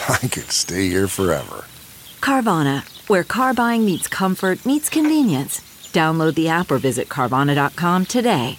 I could stay here forever. Carvana, where car buying meets comfort, meets convenience. Download the app or visit Carvana.com today.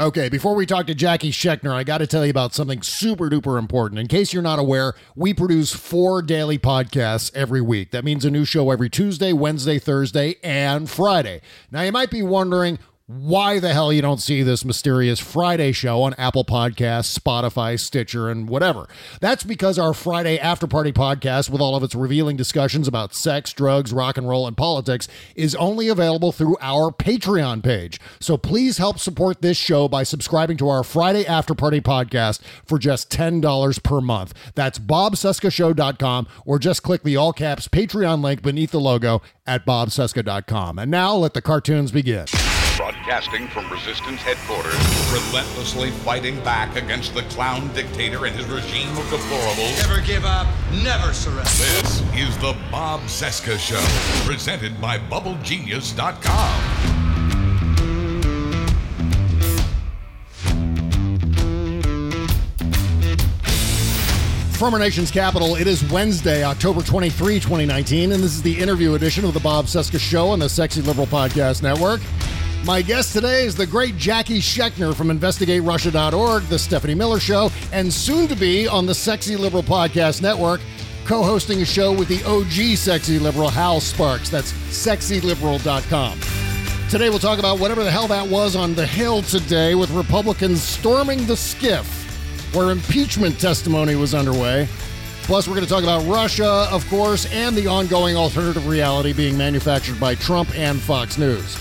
Okay, before we talk to Jacki Schechner, I got to tell you about something super duper important. In case you're not aware, we produce four daily podcasts every week. That means a new show every Tuesday, Wednesday, Thursday, and Friday. Now, you might be wondering, why the hell you don't see this mysterious Friday show on Apple Podcasts, Spotify, Stitcher, and whatever. That's because our Friday After Party podcast, with all of its revealing discussions about sex, drugs, rock and roll, and politics, is only available through our Patreon page. So please help support this show by subscribing to our Friday After Party podcast for just $10 per month. That's bobcescashow.com or just click the all caps Patreon link beneath the logo at bobcesca.com. And now let the cartoons begin. Broadcasting from Resistance headquarters, relentlessly fighting back against the clown dictator and his regime of deplorables. Never give up, never surrender. This is the Bob Cesca Show, presented by BubbleGenius.com. From our nation's capital, it is Wednesday, October 23, 2019, and this is the interview edition of the Bob Cesca Show on the Sexy Liberal Podcast Network. My guest today is the great Jacki Schechner from InvestigateRussia.org, The Stephanie Miller Show, and soon to be on the Sexy Liberal Podcast Network, co hosting a show with the OG Sexy Liberal, Hal Sparks. That's sexyliberal.com. Today we'll talk about whatever the hell that was on the Hill today with Republicans storming the SCIF where impeachment testimony was underway. Plus, we're going to talk about Russia, of course, and the ongoing alternative reality being manufactured by Trump and Fox News.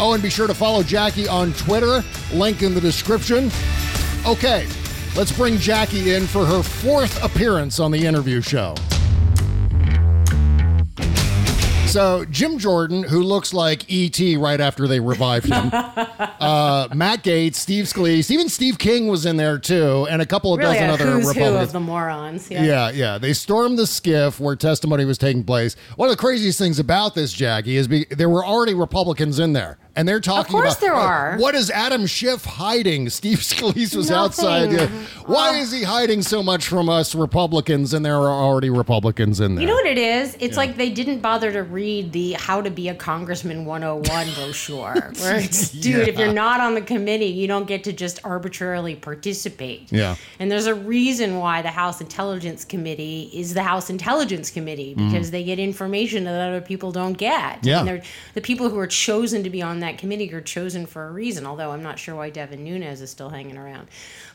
Oh, and be sure to follow Jacki on Twitter, link in the description. Okay, let's bring Jacki in for her fourth appearance on the interview show. So Jim Jordan, who looks like E.T. right after they revived him, uh, Matt Gaetz, Steve Scalise, even Steve King was in there too, and a couple of really dozen a other who's Republicans. who of the morons. Yeah. Yeah, yeah. They stormed the SCIF where testimony was taking place. One of the craziest things about this, Jacki, is be, there were already Republicans in there. And they're talking Of course about there "Oh, are." what is Adam Schiff hiding? Steve Scalise was Nothing. outside. Yeah. Why is he hiding so much from us Republicans? And there are already Republicans in there. You know what it is? It's like they didn't bother to read the How to Be a Congressman 101 brochure. Where it's, dude, if you're not on the committee, you don't get to just arbitrarily participate. Yeah. And there's a reason why the House Intelligence Committee is the House Intelligence Committee mm-hmm. because they get information that other people don't get. Yeah. And they're, the people who are chosen to be on that committee are chosen for a reason, although I'm not sure why Devin Nunes is still hanging around.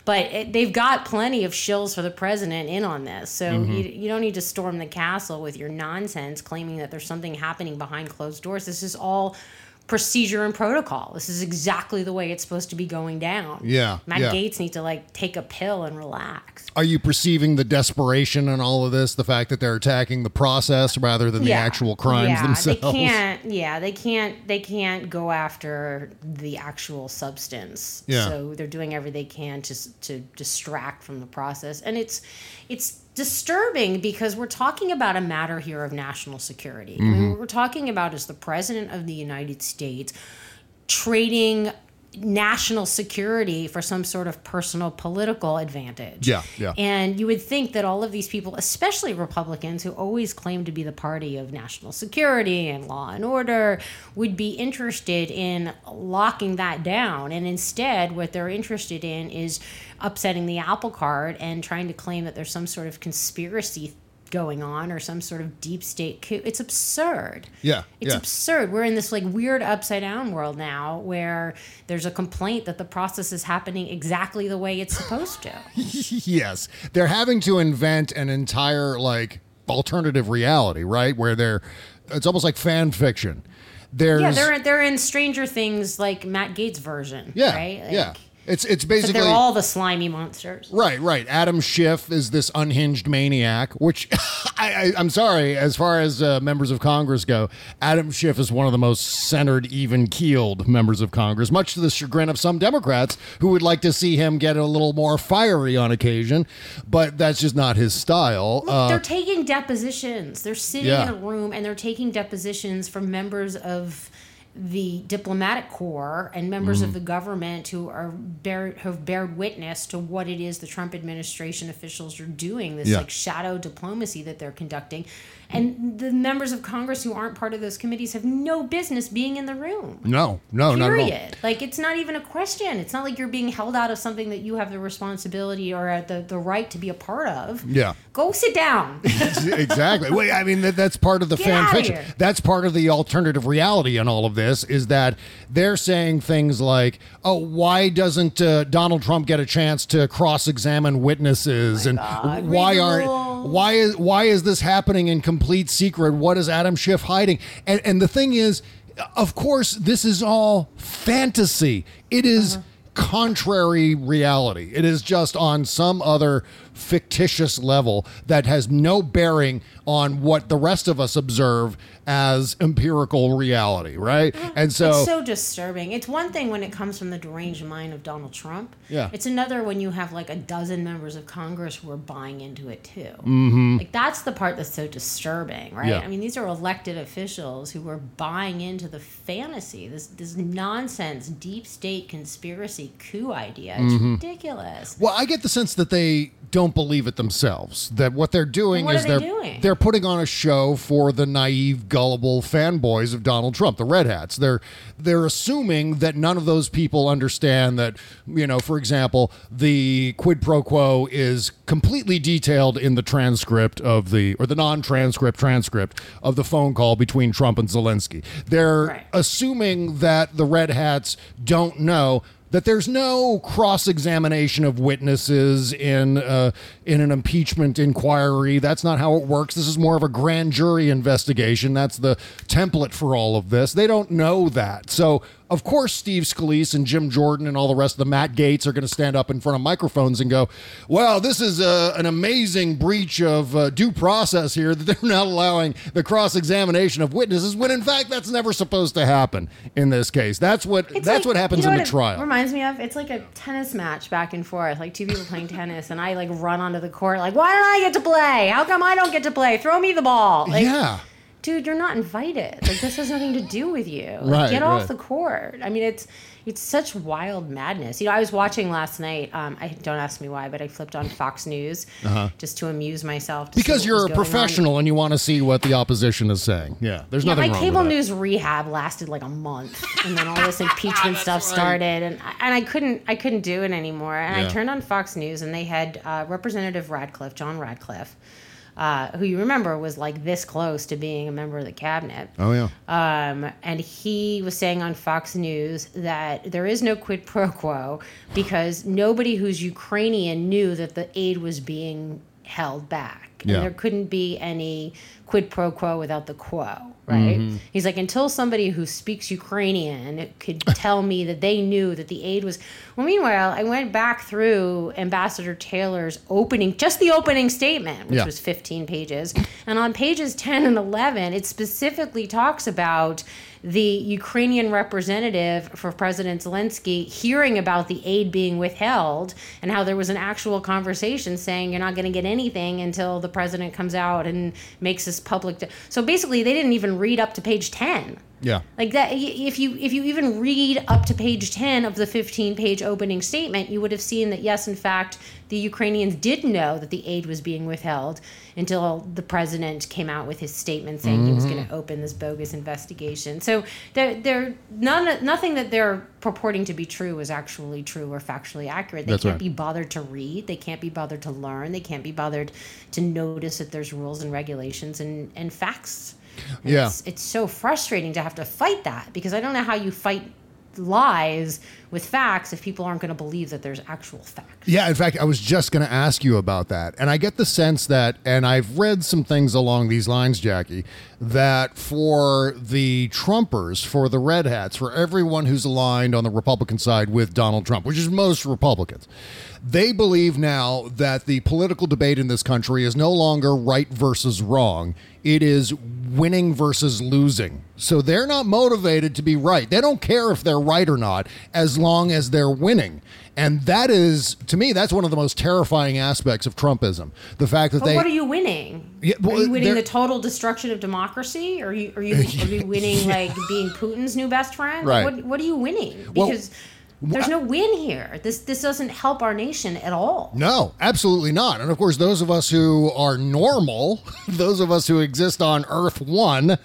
But it, they've got plenty of shills for the president in on this. So mm-hmm. you, you don't need to storm the castle with your nonsense claiming that there's something happening behind closed doors. This is all procedure and protocol. This is exactly the way it's supposed to be going down. Yeah, Matt yeah. Gaetz needs to like take a pill and relax. Are you perceiving the desperation in all of this? The fact that they're attacking the process rather than the actual crimes yeah, themselves? They can't. Yeah, they can't. They can't go after the actual substance. Yeah. So they're doing everything they can to to distract from the process, and it's it's disturbing because we're talking about a matter here of national security. I mean, what we're talking about is the president of the United States trading national security for some sort of personal political advantage. Yeah, yeah. And you would think that all of these people, especially Republicans who always claim to be the party of national security and law and order, would be interested in locking that down. And instead, what they're interested in is upsetting the apple cart and trying to claim that there's some sort of conspiracy going on or some sort of deep state coup. It's absurd. Yeah, It's yeah. absurd. We're in this like weird upside down world now where there's a complaint that the process is happening exactly the way it's supposed to. yes, they're having to invent an entire like alternative reality, right? Where they're it's almost like fan fiction. There's yeah, they're they're in Stranger Things like Matt Gaetz version, yeah, right? Like, yeah. It's it's But basically they're all the slimy monsters. Right, right. Adam Schiff is this unhinged maniac, which I, I, I'm sorry, as far as uh, members of Congress go, Adam Schiff is one of the most centered, even keeled members of Congress, much to the chagrin of some Democrats who would like to see him get a little more fiery on occasion, but that's just not his style. Look, Uh, they're taking depositions. They're sitting Yeah. in a room and they're taking depositions from members of the diplomatic corps and members Mm-hmm. of the government who are bear, have bared witness to what it is the Trump administration officials are doing. This Yeah. like shadow diplomacy that they're conducting, and the members of Congress who aren't part of those committees have no business being in the room. no, no, not at all. Period. Like it's not even a question. It's not like you're being held out of something that you have the responsibility or uh, the the right to be a part of. Yeah. Go sit down. exactly. Wait, I mean that, that's part of the Get fan fiction. here. That's part of the alternative reality in all of this is that they're saying things like, "Oh, why doesn't uh, Donald Trump get a chance to cross-examine witnesses?" and why aren't. Why is why is this happening in complete secret? What is Adam Schiff hiding? And and the thing is, of course, this is all fantasy. It is uh-huh. contrary reality. It is just on some other fictitious level that has no bearing on what the rest of us observe as empirical reality, right? And so, it's so disturbing. It's one thing when it comes from the deranged mind of Donald Trump. Yeah. It's another when you have like a dozen members of Congress who are buying into it too. Mm-hmm. Like that's the part that's so disturbing, right? Yeah. I mean, these are elected officials who are buying into the fantasy, this this nonsense deep state conspiracy coup idea. It's Mm-hmm. ridiculous. well, I get the sense that they don't believe it themselves. That what they're doing What is are they they're doing? they're putting on a show for the naive, gullible fanboys of Donald Trump, the Red Hats. They're they're assuming that none of those people understand that, you know, for example, the quid pro quo is completely detailed in the transcript of the or the non-transcript transcript of the phone call between Trump and Zelensky. They're Right. assuming that the Red Hats don't know that there's no cross-examination of witnesses in uh, in an impeachment inquiry. That's not how it works. This is more of a grand jury investigation. That's the template for all of this. They don't know that. So, of course, Steve Scalise and Jim Jordan and all the rest of the Matt Gaetz are going to stand up in front of microphones and go, "Well, this is uh, an amazing breach of uh, due process here that they're not allowing the cross-examination of witnesses." When in fact, that's never supposed to happen in this case. That's what It's that's like- what happens you know in the what it trial. Reminds me of it's like a tennis match back and forth, like two people playing tennis, and I like run onto the court, like, why don't I get to play? How come I don't get to play? Throw me the ball. Like, yeah. Dude, you're not invited. Like this has nothing to do with you. Like, Right, get off right. the court. I mean, it's it's such wild madness. You know, I was watching last night. Um, I don't ask me why, but I flipped on Fox News just to amuse myself. to Uh-huh. Because you're a going on. professional and you want to see what the opposition is saying. Yeah, there's Yeah, nothing my wrong cable with that. news rehab lasted like a month, and then all this impeachment stuff started, and I- and I couldn't I couldn't do it anymore. And Yeah. I turned on Fox News, and they had uh, Representative Ratcliffe, John Ratcliffe, uh, who you remember was like this close to being a member of the cabinet. Oh yeah. Um, and he was saying on Fox News that there is no quid pro quo because nobody who's Ukrainian knew that the aid was being held back. And Yeah. there couldn't be any quid pro quo without the quo, right? Mm-hmm. He's like, until somebody who speaks Ukrainian could tell me that they knew that the aid was. Well, meanwhile, I went back through Ambassador Taylor's opening, just the opening statement, which Yeah. was 15 pages. And on pages 10 and 11, it specifically talks about the Ukrainian representative for President Zelensky hearing about the aid being withheld and how there was an actual conversation saying you're not going to get anything until the president comes out and makes this public. so basically, they didn't even read up to page 10. Yeah. Like that if you if you even read up to page 10 of the 15 page opening statement, you would have seen that yes, in fact, the Ukrainians did know that the aid was being withheld until the president came out with his statement saying he was Mm-hmm. going to open this bogus investigation. So they're, they're none nothing that they're purporting to be true is actually true or factually accurate. They That's can't right. be bothered to read. They can't be bothered to learn. They can't be bothered to notice that there's rules and regulations and, and facts. Yeah. It's, it's so frustrating to have to fight that because I don't know how you fight lies with facts if people aren't going to believe that there's actual facts. Yeah, in fact, I was just going to ask you about that. And I get the sense that, and I've read some things along these lines, Jacki, that for the Trumpers, for the Red Hats, for everyone who's aligned on the Republican side with Donald Trump, which is most Republicans, they believe now that the political debate in this country is no longer right versus wrong. It is winning versus losing. So they're not motivated to be right. They don't care if they're right or not as long as they're winning. And that is, to me, that's one of the most terrifying aspects of Trumpism. The fact that But they. what are you winning? Yeah, well, are you winning the total destruction of democracy? Or are you are you, are you winning like being Putin's new best friend? Right. What what are you winning? Well, Because there's no win here. This this doesn't help our nation at all. No, absolutely not. And of course, those of us who are normal, those of us who exist on Earth One,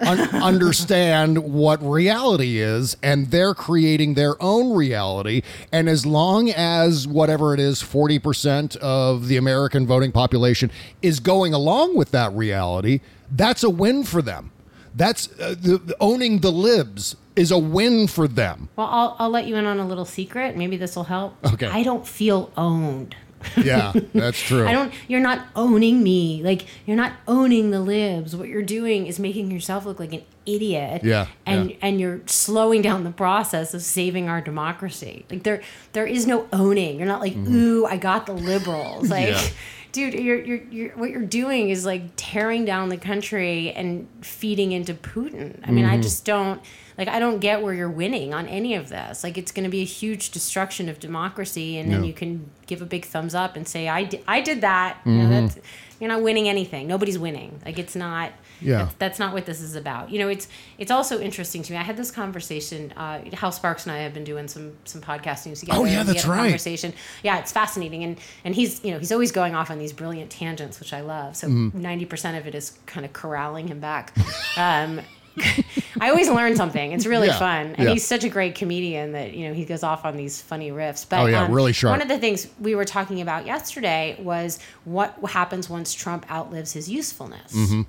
un- understand what reality is, and they're creating their own reality. And as long as whatever it is, 40% of the American voting population is going along with that reality, that's a win for them. That's uh, the, the- owning the libs is a win for them. Well, I'll I'll let you in on a little secret. Maybe this will help. Okay. I don't feel owned. Yeah, that's true. I don't. You're not owning me. Like you're not owning the libs. What you're doing is making yourself look like an idiot. Yeah, And yeah. and you're slowing down the process of saving our democracy. Like there there is no owning. You're not like ooh I got the liberals. Like. Mm-hmm. Yeah. Dude, you're, you're, you're, what you're doing is like tearing down the country and feeding into Putin. I mean, Mm-hmm. I just don't like. I don't get where you're winning on any of this. Like, it's going to be a huge destruction of democracy, and then you can give a big thumbs up and say, "I did, I did that." You know, Mm-hmm. that's, you're not winning anything. Nobody's winning. Like, it's not. Yeah. That's, that's not what this is about. You know, it's it's also interesting to me. I had this conversation. Uh, Hal Sparks and I have been doing some some podcasting together. Oh, yeah, that's right. Conversation. Yeah, it's fascinating, and and he's you know he's always going off on these brilliant tangents, which I love. So Mm-hmm. 90 percent of it is kind of corralling him back. Um, I always learn something. It's really Yeah, fun, and yeah. he's such a great comedian that you know he goes off on these funny riffs. But Oh, yeah, um, really sharp. One of the things we were talking about yesterday was what happens once Trump outlives his usefulness Mm-hmm.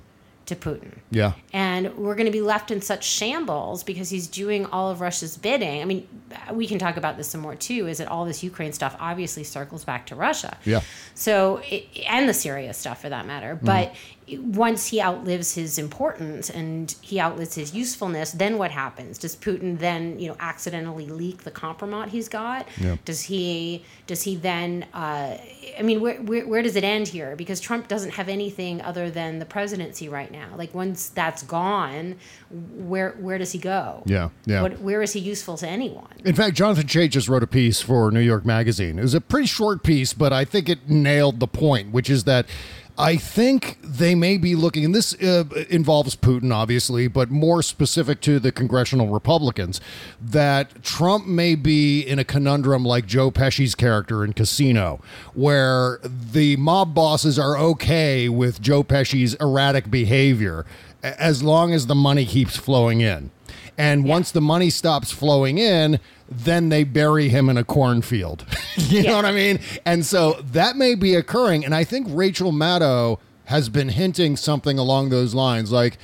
to Putin. Yeah. And we're going to be left in such shambles because he's doing all of Russia's bidding. I mean, we can talk about this some more too. Is that all this Ukraine stuff obviously circles back to Russia? Yeah. So, it, and the Syria stuff for that matter. But once he outlives his importance and he outlives his usefulness, then what happens? Does Putin then, you know, accidentally leak the compromat he's got? Yeah. Does he? Does he then? Uh, I mean, where, where where does it end here? Because Trump doesn't have anything other than the presidency right now. Like once that's gone, where where does he go? Yeah, yeah. What, where is he useful to anyone? In fact, Jonathan Chait just wrote a piece for New York Magazine. It was a pretty short piece, but I think it nailed the point, which is that I think they may be looking, and this uh, involves Putin, obviously, but more specific to the congressional Republicans, that Trump may be in a conundrum like Joe Pesci's character in Casino, where the mob bosses are okay with Joe Pesci's erratic behavior as long as the money keeps flowing in. And once the money stops flowing in, then they bury him in a cornfield. you know what I mean? And so that may be occurring. And I think Rachel Maddow has been hinting something along those lines. Like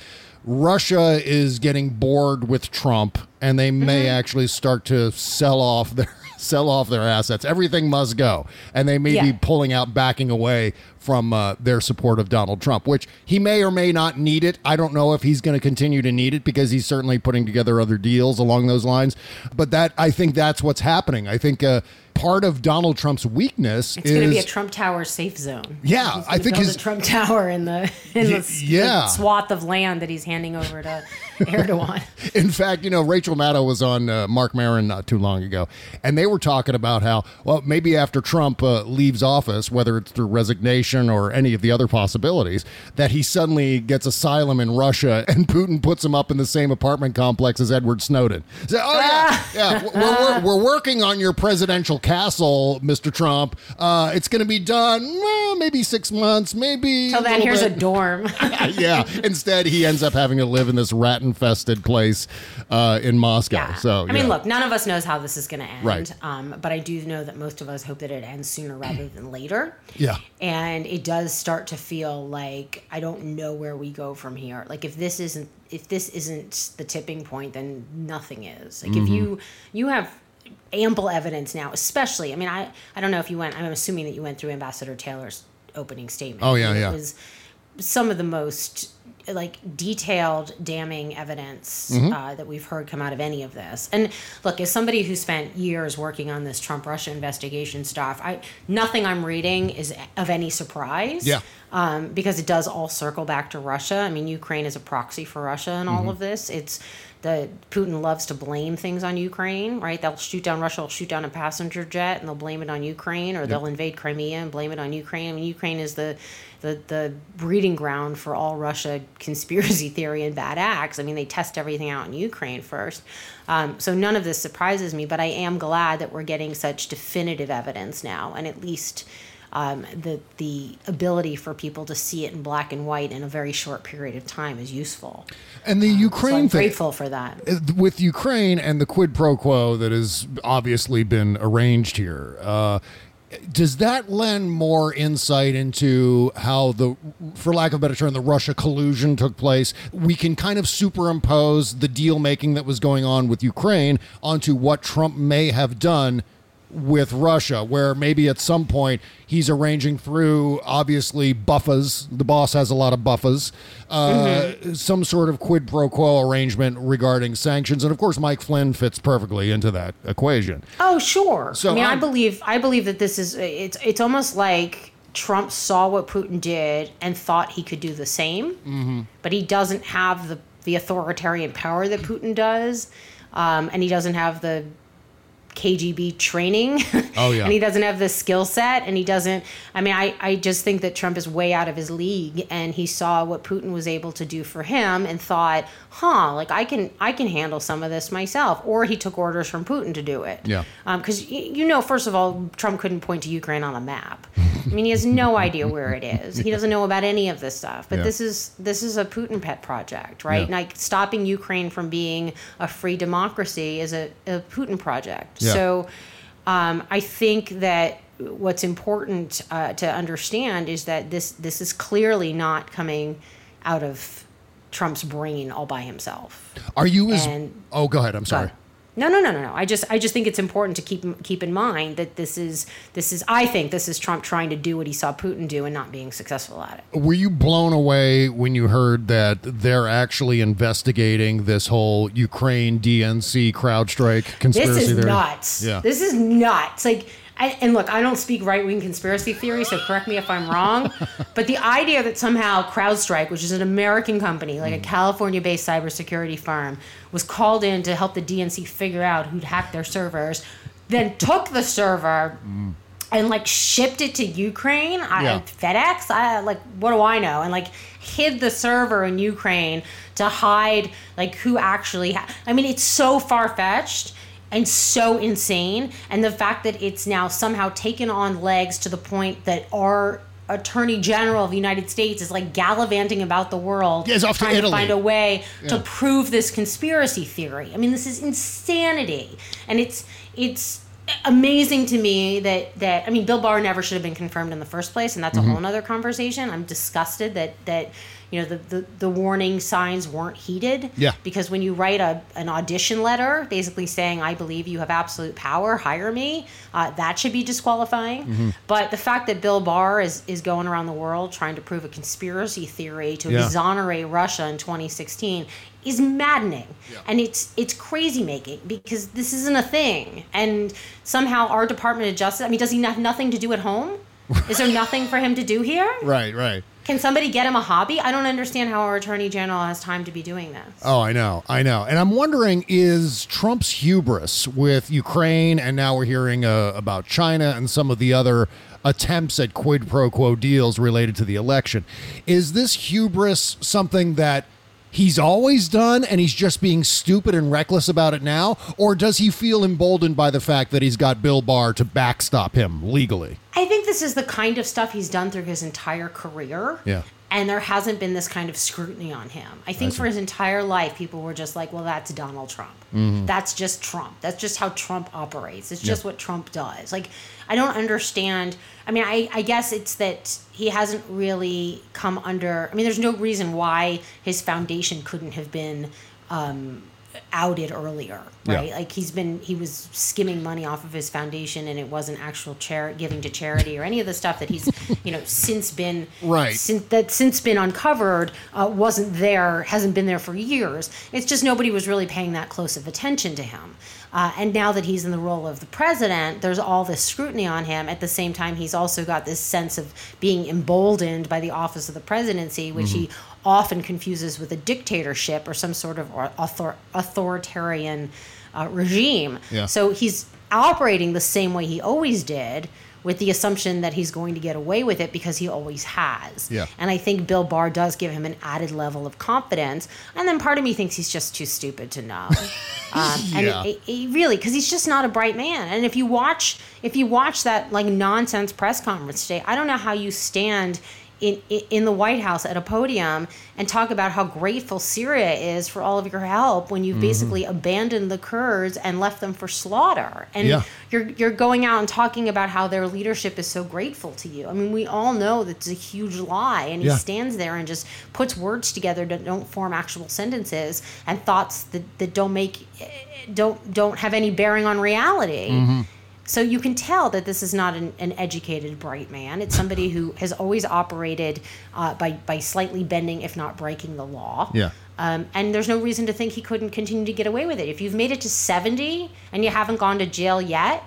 Russia is getting bored with Trump and they may mm-hmm. actually start to sell off their sell off their assets. Everything must go. And they may Yeah. be pulling out, backing away from uh, their support of Donald Trump, which he may or may not need it. I don't know if he's going to continue to need it because he's certainly putting together other deals along those lines. But that I think that's what's happening. I think uh, part of Donald Trump's weakness It's is going to be a Trump Tower safe zone. Yeah, I think his- Trump Tower in the in the, yeah. the swath of land that he's handing over to Erdogan. In fact, you know, Rachel Maddow was on uh, Marc Maron not too long ago, and they were talking about how, well, maybe after Trump uh, leaves office, whether it's through resignation or any of the other possibilities, that he suddenly gets asylum in Russia and Putin puts him up in the same apartment complex as Edward Snowden. So, oh, yeah, yeah, we're, we're, we're working on your presidential castle, Mr. Trump. Uh, it's going to be done, well, maybe six months, maybe. Till then, here's a dorm. yeah. Instead, he ends up having to live in this rat-infested place uh, in Moscow. Yeah. So I mean, yeah. look, none of us knows how this is going to end. Right. Um, but I do know that most of us hope that it ends sooner rather than later. Yeah. And it does start to feel like I don't know where we go from here. Like if this isn't if this isn't the tipping point, then nothing is. Like Mm-hmm. if you you have ample evidence now, especially. I mean, I I don't know if you went. I'm assuming that you went through Ambassador Taylor's opening statement. Oh, yeah, yeah. It was some of the most like detailed damning evidence Mm-hmm. uh, that we've heard come out of any of this and look as somebody who spent years working on this trump russia investigation stuff i nothing i'm reading is of any surprise Yeah. um, because it does all circle back to russia i mean ukraine is a proxy for russia in Mm-hmm. all of this it's the Putin loves to blame things on Ukraine, right? They'll shoot down Russia, will shoot down a passenger jet, and they'll blame it on Ukraine, or they'll invade Crimea and blame it on Ukraine. I mean, Ukraine is the the the breeding ground for all Russia conspiracy theory and bad acts. I mean, they test everything out in Ukraine first. Um, so none of this surprises me, but I am glad that we're getting such definitive evidence now, and at least. Um, the the ability for people to see it in black and white in a very short period of time is useful. and the So Ukraine I'm thing grateful for that. uh, with Ukraine and the quid pro quo that has obviously been arranged here. Uh, does that lend more insight into how the, for lack of a better term, the Russia collusion took place? We can kind of superimpose the deal making that was going on with Ukraine onto what Trump may have done with Russia, where maybe at some point he's arranging through obviously buffers. The boss has a lot of buffers, uh, some sort of quid pro quo arrangement regarding sanctions, and of course Mike Flynn fits perfectly into that equation. Oh, sure. So I mean, i I'm- believe I believe that this is it's it's almost like Trump saw what Putin did and thought he could do the same, Mm-hmm. but he doesn't have the the authoritarian power that Putin does, um, and he doesn't have the KGB training. Oh, yeah. and he doesn't have the skill set and he doesn't I mean I, I just think that Trump is way out of his league and he saw what Putin was able to do for him and thought, huh, like I can I can handle some of this myself. Or he took orders from Putin to do it. Yeah. Um, because y you know, first of all, Trump couldn't point to Ukraine on a map. I mean, he has no idea where it is. He doesn't know about any of this stuff. But Yeah. this is this is a Putin pet project, right? Yeah. Like stopping Ukraine from being a free democracy is a, a Putin project. Yeah. So um, I think that what's important uh, to understand is that this this is clearly not coming out of Trump's brain all by himself. Are you as? And- oh, go ahead. I'm sorry. No, no, no, no, no. I just, I just think it's important to keep keep in mind that this is, this is. I think this is Trump trying to do what he saw Putin do and not being successful at it. Were you blown away when you heard that they're actually investigating this whole Ukraine DNC CrowdStrike conspiracy This is theory? nuts. Yeah. This is nuts. Like, I, and look, I don't speak right wing conspiracy theory, so correct me if I'm wrong. but the idea that somehow CrowdStrike, which is an American company, like a mm. California based cybersecurity firm, was called in to help the DNC figure out who'd hacked their servers, then took the server. Mm. And like shipped it to Ukraine, I, Yeah. FedEx. I like, what do I know? And like hid the server in Ukraine to hide like who actually. Ha- I mean, it's so far fetched and so insane. And the fact that it's now somehow taken on legs to the point that our attorney general of the United States is like gallivanting about the world, Yeah, off to trying Italy. find a way to prove this conspiracy theory. I mean, this is insanity, and it's it's amazing to me that that I mean, Bill Barr never should have been confirmed in the first place, and that's Mm-hmm. a whole other conversation. I'm disgusted that that you know the, the, the warning signs weren't heeded. Yeah. Because when you write a an audition letter, basically saying I believe you have absolute power, hire me, uh, that should be disqualifying. Mm-hmm. But the fact that Bill Barr is is going around the world trying to prove a conspiracy theory to Yeah. exonerate Russia in 2016 is maddening yeah. and it's it's crazy making because this isn't a thing and somehow our department of justice i mean does he have nothing to do at home is there nothing for him to do here Right, right. Can somebody get him a hobby? I don't understand how our attorney general has time to be doing this. Oh, I know, I know. And I'm wondering is Trump's hubris with Ukraine, and now we're hearing uh, about China and some of the other attempts at quid pro quo deals related to the election, is this hubris something that he's always done and he's just being stupid and reckless about it now? Or does he feel emboldened by the fact that he's got Bill Barr to backstop him legally? i think this is the kind of stuff he's done through his entire career Yeah. and there hasn't been this kind of scrutiny on him. I think for his entire life, people were just like, well, that's Donald Trump. Mm-hmm. That's just Trump. That's just how Trump operates. It's just what Trump does. Like, I don't understand. I mean, I, I guess it's that he hasn't really come under. I mean, there's no reason why his foundation couldn't have been. Um, outed earlier right Yeah. like he's been he was skimming money off of his foundation and it wasn't actual charity giving to charity or any of the stuff that he's you know since been Right. since that since been uncovered uh, wasn't there hasn't been there for years it's just nobody was really paying that close of attention to him uh, and now that he's in the role of the president there's all this scrutiny on him at the same time he's also got this sense of being emboldened by the office of the presidency which he often confuses with a dictatorship or some sort of author- authoritarian uh, regime Yeah. so he's operating the same way he always did with the assumption that he's going to get away with it because he always has. Yeah. And I think Bill Barr does give him an added level of confidence. And then part of me thinks he's just too stupid to know. Um, Yeah. And it, it really, because he's just not a bright man. And if you watch, if you watch that like nonsense press conference today, I don't know how you stand in, in the White House at a podium and talk about how grateful Syria is for all of your help when Mm-hmm. you've basically abandoned the Kurds and left them for slaughter. And Yeah. you're you're going out and talking about how their leadership is so grateful to you. I mean, we all know that's a huge lie, and he Yeah. stands there and just puts words together that don't form actual sentences and thoughts that, that don't make don't don't have any bearing on reality. Mm-hmm. So you can tell that this is not an, an educated, bright man. It's somebody who has always operated uh, by by slightly bending, if not breaking, the law. Yeah. Um, and there's no reason to think he couldn't continue to get away with it. If you've made it to 70 and you haven't gone to jail yet,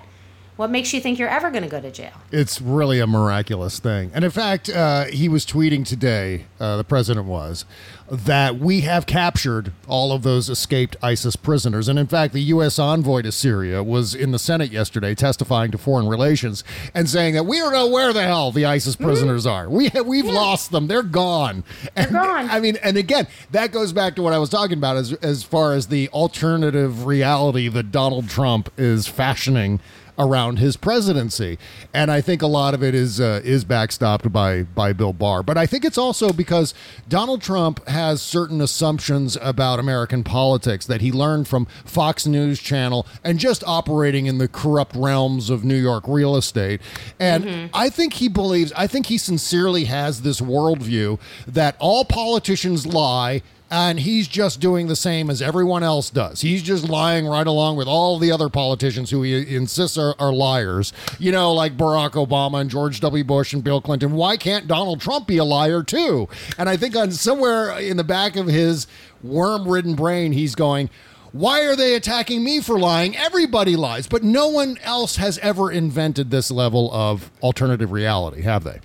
what makes you think you're ever going to go to jail? It's really a miraculous thing. And in fact, uh, he was tweeting today, uh, the president was, that we have captured all of those escaped ISIS prisoners. And in fact, the U.S. envoy to Syria was in the Senate yesterday testifying to foreign relations and saying that we don't know where the hell the ISIS prisoners are. We we've lost them. They're gone. And, gone. I mean, and again, that goes back to what I was talking about as, as far as the alternative reality that Donald Trump is fashioning around his presidency, and I think a lot of it is uh, is backstopped by by Bill Barr. But I think it's also because Donald Trump has certain assumptions about American politics that he learned from Fox News Channel and just operating in the corrupt realms of New York real estate. And I think he believes, I think he sincerely has this worldview that all politicians lie and he's just doing the same as everyone else does. He's just lying right along with all the other politicians who he insists are, are liars. You know, like Barack Obama and George W. Bush and Bill Clinton. Why can't Donald Trump be a liar too? And I think on somewhere in the back of his worm-ridden brain, he's going. Why are they attacking me for lying? Everybody lies, but no one else has ever invented this level of alternative reality, have they?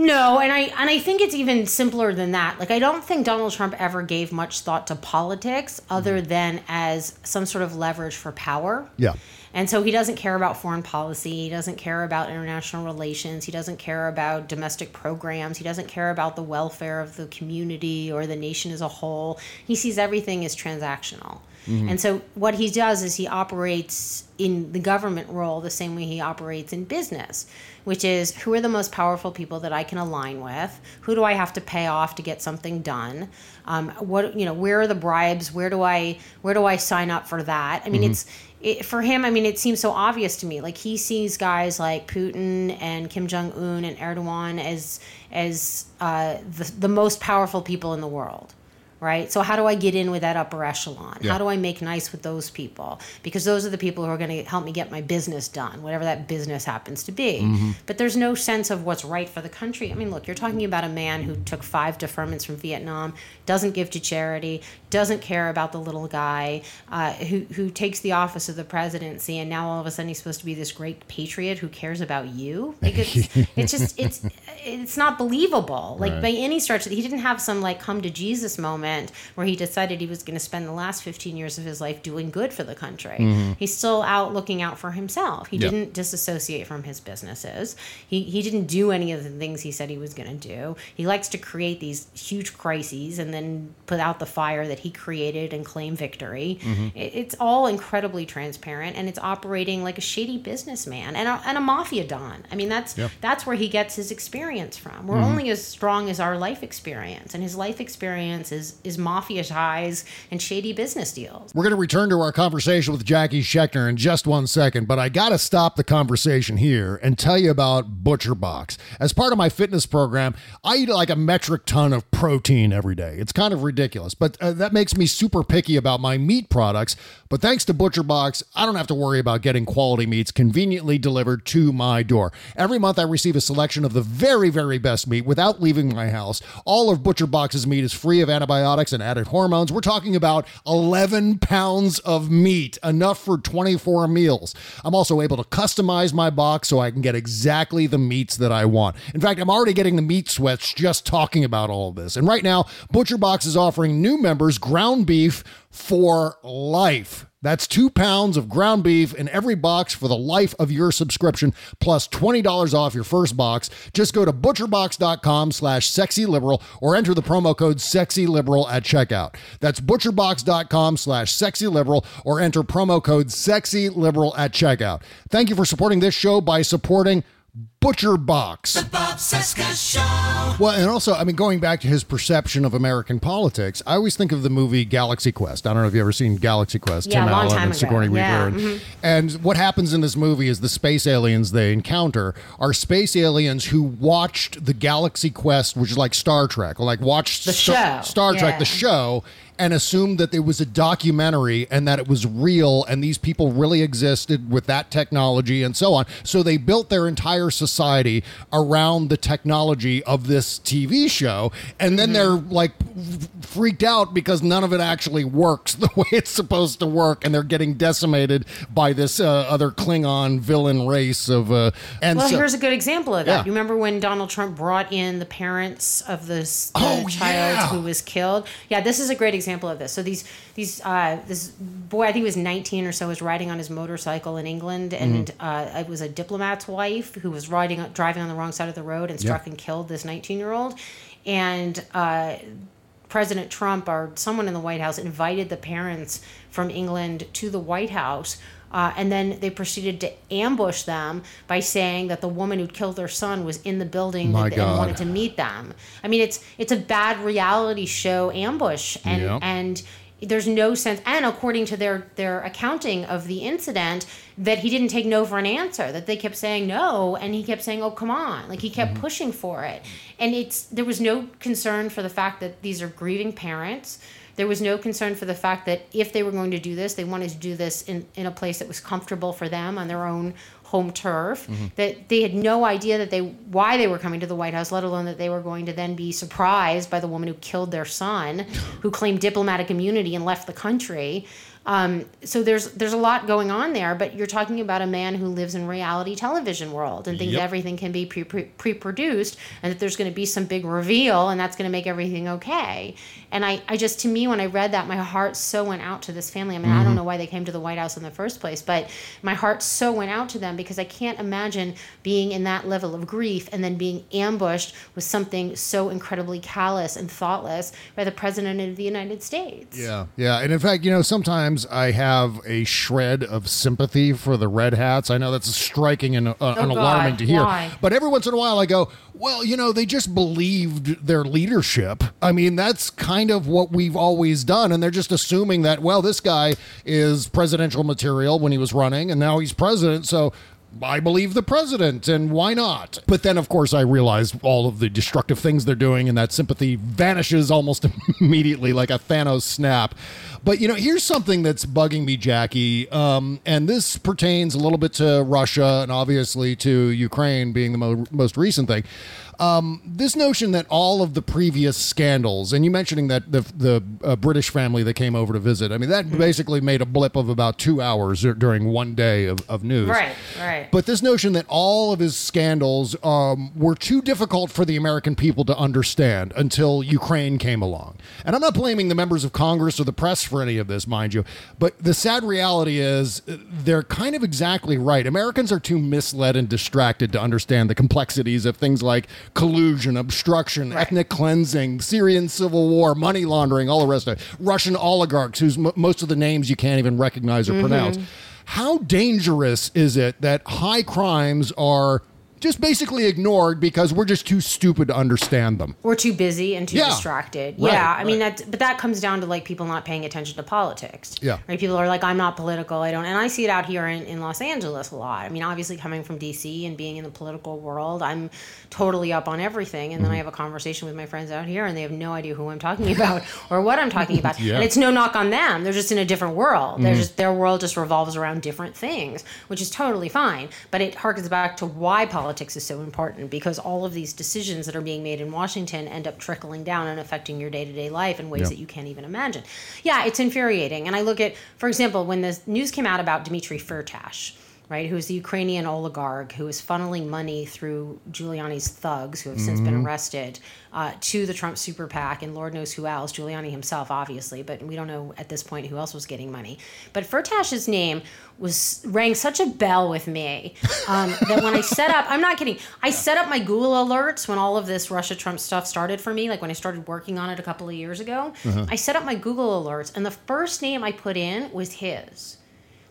No, and I and I think it's even simpler than that. Like I don't think Donald Trump ever gave much thought to politics other mm-hmm. than as some sort of leverage for power. Yeah. And so he doesn't care about foreign policy. He doesn't care about international relations. He doesn't care about domestic programs. He doesn't care about the welfare of the community or the nation as a whole. He sees everything as transactional. And so what he does is he operates in the government role the same way he operates in business, which is who are the most powerful people that I can align with? Who do I have to pay off to get something done? Um, what you know, where are the bribes? Where do I where do I sign up for that? I mean, it's it, for him, I mean, it seems so obvious to me. Like he sees guys like Putin and Kim Jong Un and Erdogan as as uh, the the most powerful people in the world right? So how do I get in with that upper echelon? Yeah. How do I make nice with those people? Because those are the people who are going to help me get my business done, whatever that business happens to be. Mm-hmm. But there's no sense of what's right for the country. I mean, look, you're talking about a man who took five deferments from Vietnam, doesn't give to charity, doesn't care about the little guy, uh, who who takes the office of the presidency, and now all of a sudden he's supposed to be this great patriot who cares about you. Like it's, it's just it's it's not believable. Like Right. by any stretch, he didn't have some like come to Jesus moment where he decided he was going to spend the last 15 years of his life doing good for the country. He's still out looking out for himself. He Mm-hmm. Didn't disassociate from his businesses. He he didn't do any of the things he said he was going to do. He likes to create these huge crises and then put out the fire that he created and claim victory. Mm-hmm. It, it's all incredibly transparent and it's operating like a shady businessman and a, and a mafia don. I mean that's Yeah. that's where he gets his experience from. We're Mm-hmm. only as strong as our life experience, and his life experience is is mafia ties and shady business deals. We're going to return to our conversation with Jacki Schechner in just one second, but I got to stop the conversation here and tell you about Butcher Box. As part of my fitness program, I eat like a metric ton of protein every day. It's kind of ridiculous, but uh, that makes me super picky about my meat products. But thanks to Butcher Box, I don't have to worry about getting quality meats conveniently delivered to my door. Every month, I receive a selection of the very, very best meat without leaving my house. All of Butcher Box's meat is free of antibiotics and added hormones. We're talking about 11 pounds of meat, enough for 24 meals. I'm also able to customize my box so I can get exactly the meats that I want. In fact, I'm already getting the meat sweats just talking about all of this. And right now, Butcher Box is offering new members ground beef for life. That's two pounds of ground beef in every box for the life of your subscription, plus $20 off your first box. Just go to butcherbox.com slash sexyliberal or enter the promo code sexyliberal at checkout. That's butcherbox.com slash sexyliberal or enter promo code sexyliberal at checkout. Thank you for supporting this show by supporting Butcher Box. The Bob Cesca Show. Well, and also, I mean, going back to his perception of American politics, I always think of the movie Galaxy Quest. I don't know if you've ever seen Galaxy Quest. Yeah, a long Allen time and ago. Sigourney Yeah, Weaver. mhm. And what happens in this movie is the space aliens they encounter are space aliens who watched the Galaxy Quest, which is like Star Trek, or like watched The Star, show. Star Trek, Yeah. the show, and assumed that it was a documentary and that it was real and these people really existed with that technology and so on. So they built their entire society around the technology of this TV show. And then they're like freaked out because none of it actually works the way it's supposed to work. And they're getting decimated by this uh, other Klingon villain race of. Uh, and Well, so, here's a good example of that. Yeah. You remember when Donald Trump brought in the parents of this the Oh, child yeah. who was killed? Yeah, this is a great example of this. So these these uh, this boy, I think he was 19 or so, was riding on his motorcycle in England, and Mm-hmm. uh, it was a diplomat's wife who was riding driving on the wrong side of the road and struck Yeah. and killed this 19 year old, and. Uh, President Trump or someone in the White House invited the parents from England to the White House. Uh, and then they proceeded to ambush them by saying that the woman who'd killed their son was in the building and God. wanted to meet them. I mean, it's it's a bad reality show ambush, and Yep. and there's no sense. And according to their their accounting of the incident, that he didn't take no for an answer. That they kept saying no, and he kept saying, "Oh, come on!" Like he kept pushing for it, and it's there was no concern for the fact that these are grieving parents. There was no concern for the fact that if they were going to do this, they wanted to do this in, in a place that was comfortable for them on their own home turf. Mm-hmm. That they had no idea that they why they were coming to the White House, let alone that they were going to then be surprised by the woman who killed their son, who claimed diplomatic immunity and left the country. Um, so there's there's a lot going on there, but you're talking about a man who lives in reality television world and thinks Yep. everything can be pre- pre- pre-produced and that there's going to be some big reveal and that's going to make everything okay. And I, I just to me when I read that, my heart so went out to this family. I mean, I don't know why they came to the White House in the first place, but my heart so went out to them because I can't imagine being in that level of grief and then being ambushed with something so incredibly callous and thoughtless by the president of the United States. Yeah, yeah, and in fact, you know, sometimes I have a shred of sympathy for the red hats. I know that's striking and uh, and alarming God, to hear, why? but every once in a while I go, well, you know, they just believed their leadership. I mean, that's kind of what we've always done, and they're just assuming that well, this guy is presidential material when he was running, and now he's president, so. I believe the president, and why not? But then, of course, I realize all of the destructive things they're doing, and that sympathy vanishes almost immediately like a Thanos snap. But, you know, here's something that's bugging me, Jacki, um, and this pertains a little bit to Russia and obviously to Ukraine being the mo- most recent thing. Um, this notion that all of the previous scandals, and you mentioning that the the uh, British family that came over to visit, I mean, that basically made a blip of about two hours during one day of, of news. Right, right. But this notion that all of his scandals um, were too difficult for the American people to understand until Ukraine came along. And I'm not blaming the members of Congress or the press for any of this, mind you. But the sad reality is uh, they're kind of exactly right. Americans are too misled and distracted to understand the complexities of things like collusion, obstruction, ethnic cleansing, Syrian civil war, money laundering, all the rest of it. Russian oligarchs, whose m- most of the names you can't even recognize or pronounce. Mm-hmm. How dangerous is it that high crimes are just basically ignored because we're just too stupid to understand them? We're too busy and too Yeah. distracted. Right, yeah, I mean right. that, but that comes down to like people not paying attention to politics. Yeah. right. People are like, I'm not political. I don't, and I see it out here in, in Los Angeles a lot. I mean, obviously coming from DC and being in the political world, I'm totally up on everything. And then I Mm-hmm. have a conversation with my friends out here, and they have no idea who I'm talking about or what I'm talking about. Yeah. Mm-hmm. And it's no knock on them. They're just in a different world. They're just their world just revolves around different things, which is totally fine. But it harkens back to why politics is so important because all of these decisions that are being made in Washington end up trickling down and affecting your day to day life in ways Yeah. that you can't even imagine. Yeah, it's infuriating. And I look at, for example, when the news came out about Dmitry Firtash. Right, who's the Ukrainian oligarch who is funneling money through Giuliani's thugs, who have since been arrested, uh, to the Trump super PAC, and Lord knows who else, Giuliani himself, obviously, but we don't know at this point who else was getting money. But Firtash's name was rang such a bell with me um, that when I set up, I'm not kidding, I set up my Google alerts when all of this Russia Trump stuff started for me, like when I started working on it a couple of years ago. I set up my Google alerts, and the first name I put in was his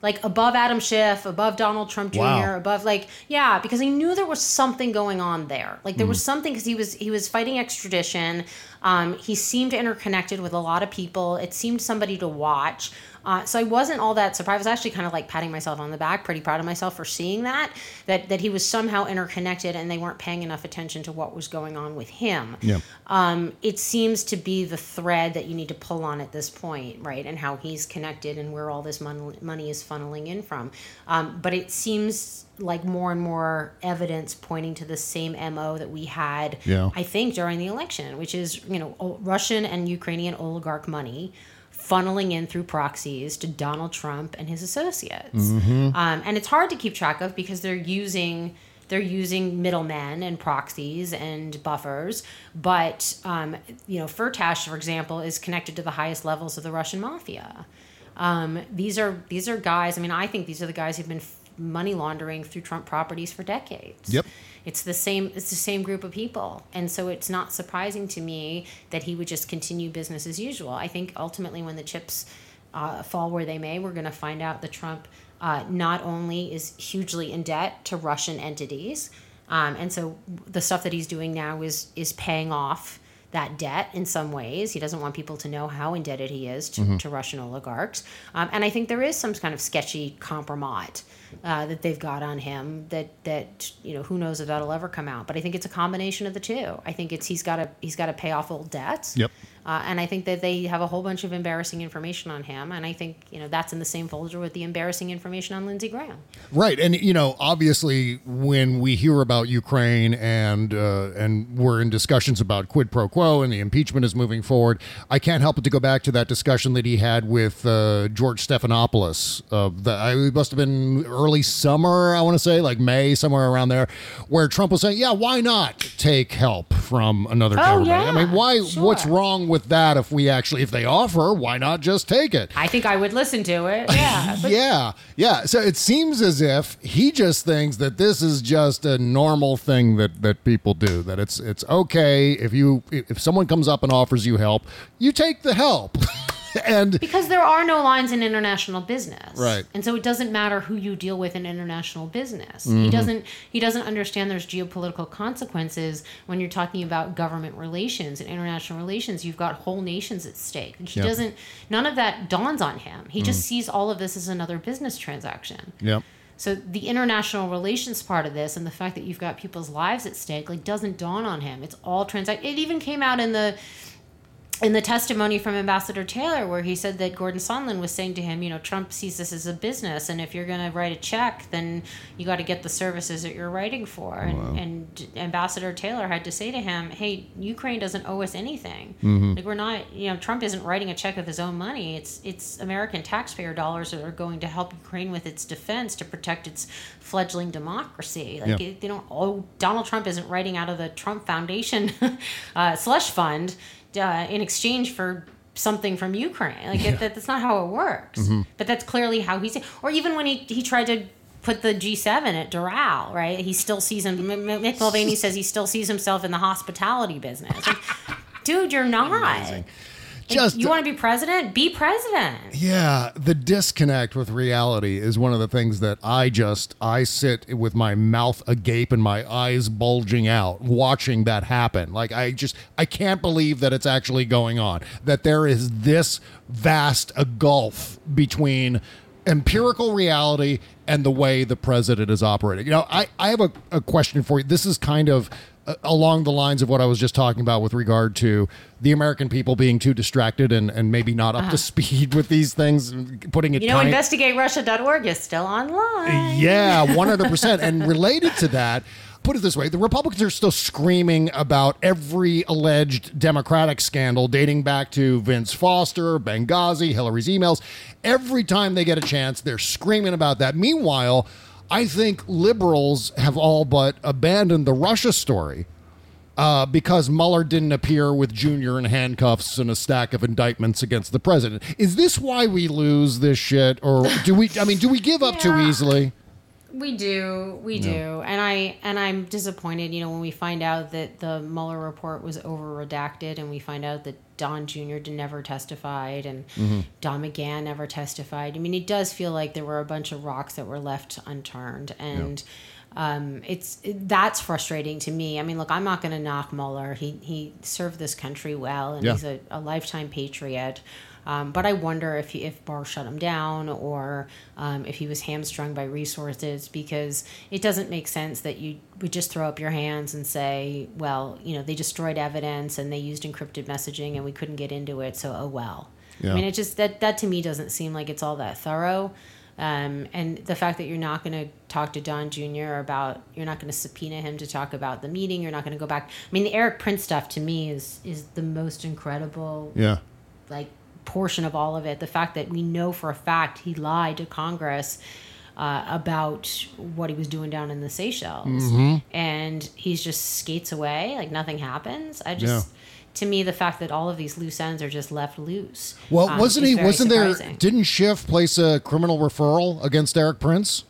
like above Adam Schiff, above Donald Trump Jr., Wow. above like yeah, because he knew there was something going on there. Like there Hmm. was something because he was he was fighting extradition. Um, he seemed interconnected with a lot of people. It seemed somebody to watch. Uh, so I wasn't all that surprised. I was actually kind of like patting myself on the back, pretty proud of myself for seeing that that that he was somehow interconnected and they weren't paying enough attention to what was going on with him Yeah. um, it seems to be the thread that you need to pull on at this point, right? And how he's connected and where all this mon- money is funneling in from. Um, but it seems like more and more evidence pointing to the same MO that we had, Yeah. I think, during the election, which is, you know, Russian and Ukrainian oligarch money funneling in through proxies to Donald Trump and his associates. Um, and it's hard to keep track of because they're using they're using middlemen and proxies and buffers. But um, you know, Firtash, for example, is connected to the highest levels of the Russian mafia. Um, these are these are guys. I mean, I think these are the guys who've been money laundering through Trump properties for decades. Yep. It's the same. It's the same group of people, and so it's not surprising to me that he would just continue business as usual. I think ultimately, when the chips uh, fall where they may, we're going to find out that Trump uh, not only is hugely in debt to Russian entities, um, and so the stuff that he's doing now is is paying off that debt in some ways. He doesn't want people to know how indebted he is to, to Russian oligarchs. Um, and I think there is some kind of sketchy compromise uh, that they've got on him that, that, you know, who knows if that'll ever come out. But I think it's a combination of the two. I think it's he's got to he's got to pay off old debts. Yep. Uh, and I think that they have a whole bunch of embarrassing information on him. And I think, you know, that's in the same folder with the embarrassing information on Lindsey Graham. Right, and you know, obviously, when we hear about Ukraine and uh, and we're in discussions about quid pro quo and the impeachment is moving forward, I can't help but to go back to that discussion that he had with uh, George Stephanopoulos. Of the, I, it must have been early summer, I want to say, like May, somewhere around there, where Trump was saying, "Yeah, why not take help from another government? I mean, why? sure. What's wrong with that? If we actually, if they offer, why not just take it?" I think I would listen to it. Yeah. Yeah, yeah. So it seems as if he just thinks that this is just a normal thing that that people do. That it's it's okay if you if someone comes up and offers you help, you take the help. and Because there are no lines in international business. Right. And so it doesn't matter who you deal with in international business. Mm-hmm. He doesn't he doesn't understand there's geopolitical consequences when you're talking about government relations and international relations. You've got whole nations at stake. He Yep. Mm. doesn't none of that dawns on him. He just sees all of this as another business transaction. yep. So the international relations part of this and the fact that you've got people's lives at stake like doesn't dawn on him. It's all transact. It even came out in the in the testimony from Ambassador Taylor, where he said that Gordon Sondland was saying to him, you know, Trump sees this as a business, and if you're going to write a check, then you got to get the services that you're writing for. And, and Ambassador Taylor had to say to him, hey, Ukraine doesn't owe us anything. Like we're not, you know, Trump isn't writing a check of his own money. It's it's American taxpayer dollars that are going to help Ukraine with its defense to protect its fledgling democracy. Like Yeah. it, they don't. Oh, Donald Trump isn't writing out of the Trump Foundation uh, slush fund uh, in exchange for something from Ukraine. Like it, that, that's not how it works. Mm-hmm. But that's clearly how he's. Or even when he he tried to put the G7 at Doral, right? He still sees him. Mick Mulvaney says he still sees himself in the hospitality business. Like, dude, you're not. Like, Just you want to be president? Be president. Yeah, the disconnect with reality is one of the things that I just I sit with my mouth agape and my eyes bulging out watching that happen. Like I just I can't believe that it's actually going on. That there is this vast a gulf between empirical reality and the way the president is operating. You know, I, I have a, a question for you. This is kind of along the lines of what I was just talking about with regard to the American people being too distracted and, and maybe not up to speed with these things, putting it Uh-huh. You know, tiny- investigaterussia.org is still online. yeah, 100%. and related to that, put it this way the Republicans are still screaming about every alleged Democratic scandal dating back to Vince Foster, Benghazi, Hillary's emails. Every time they get a chance, they're screaming about that. Meanwhile, I think liberals have all but abandoned the Russia story. Uh, because Mueller didn't appear with Junior in handcuffs and a stack of indictments against the president. Is this why we lose this shit, or do we? I mean, do we give up too easily? We do, we do, and I and I'm disappointed. You know, when we find out that the Mueller report was over redacted, and we find out that Don Jr. never testified, and Don McGahn never testified. I mean, it does feel like there were a bunch of rocks that were left unturned, and um, it's that's frustrating to me. I mean, look, I'm not going to knock Mueller. He he served this country well, and Yeah. he's a, a lifetime patriot. Um, but I wonder if he, if Barr shut him down or um, if he was hamstrung by resources because it doesn't make sense that you would just throw up your hands and say, well, you know, they destroyed evidence and they used encrypted messaging and we couldn't get into it, so oh well. Yeah. I mean, it just that that to me doesn't seem like it's all that thorough. Um, and the fact that you're not going to talk to Don Jr. about, you're not going to subpoena him to talk about the meeting. You're not going to go back. I mean, the Erik Prince stuff to me is is the most incredible Yeah. like portion of all of it. The fact that we know for a fact he lied to Congress uh, about what he was doing down in the Seychelles, Mm-hmm. and he's just skates away like nothing happens. I just. To me, the fact that all of these loose ends are just left loose. Well, um, wasn't he? Wasn't there? Didn't Schiff place a criminal referral against Erik Prince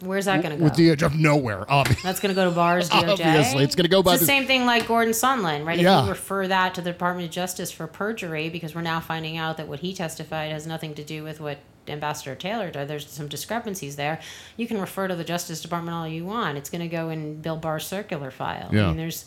Where's that going to go? with the edge of nowhere? Obviously. That's going to go to Barr's, DOJ. Obviously, it's gonna go by It's the the- same thing like Gordon Sondland, right? If Yeah. you refer that to the Department of Justice for perjury, because we're now finding out that what he testified has nothing to do with what Ambassador Taylor did. There's some discrepancies there. You can refer to the Justice Department all you want. It's going to go in Bill Barr's circular file. Yeah. I mean, there's.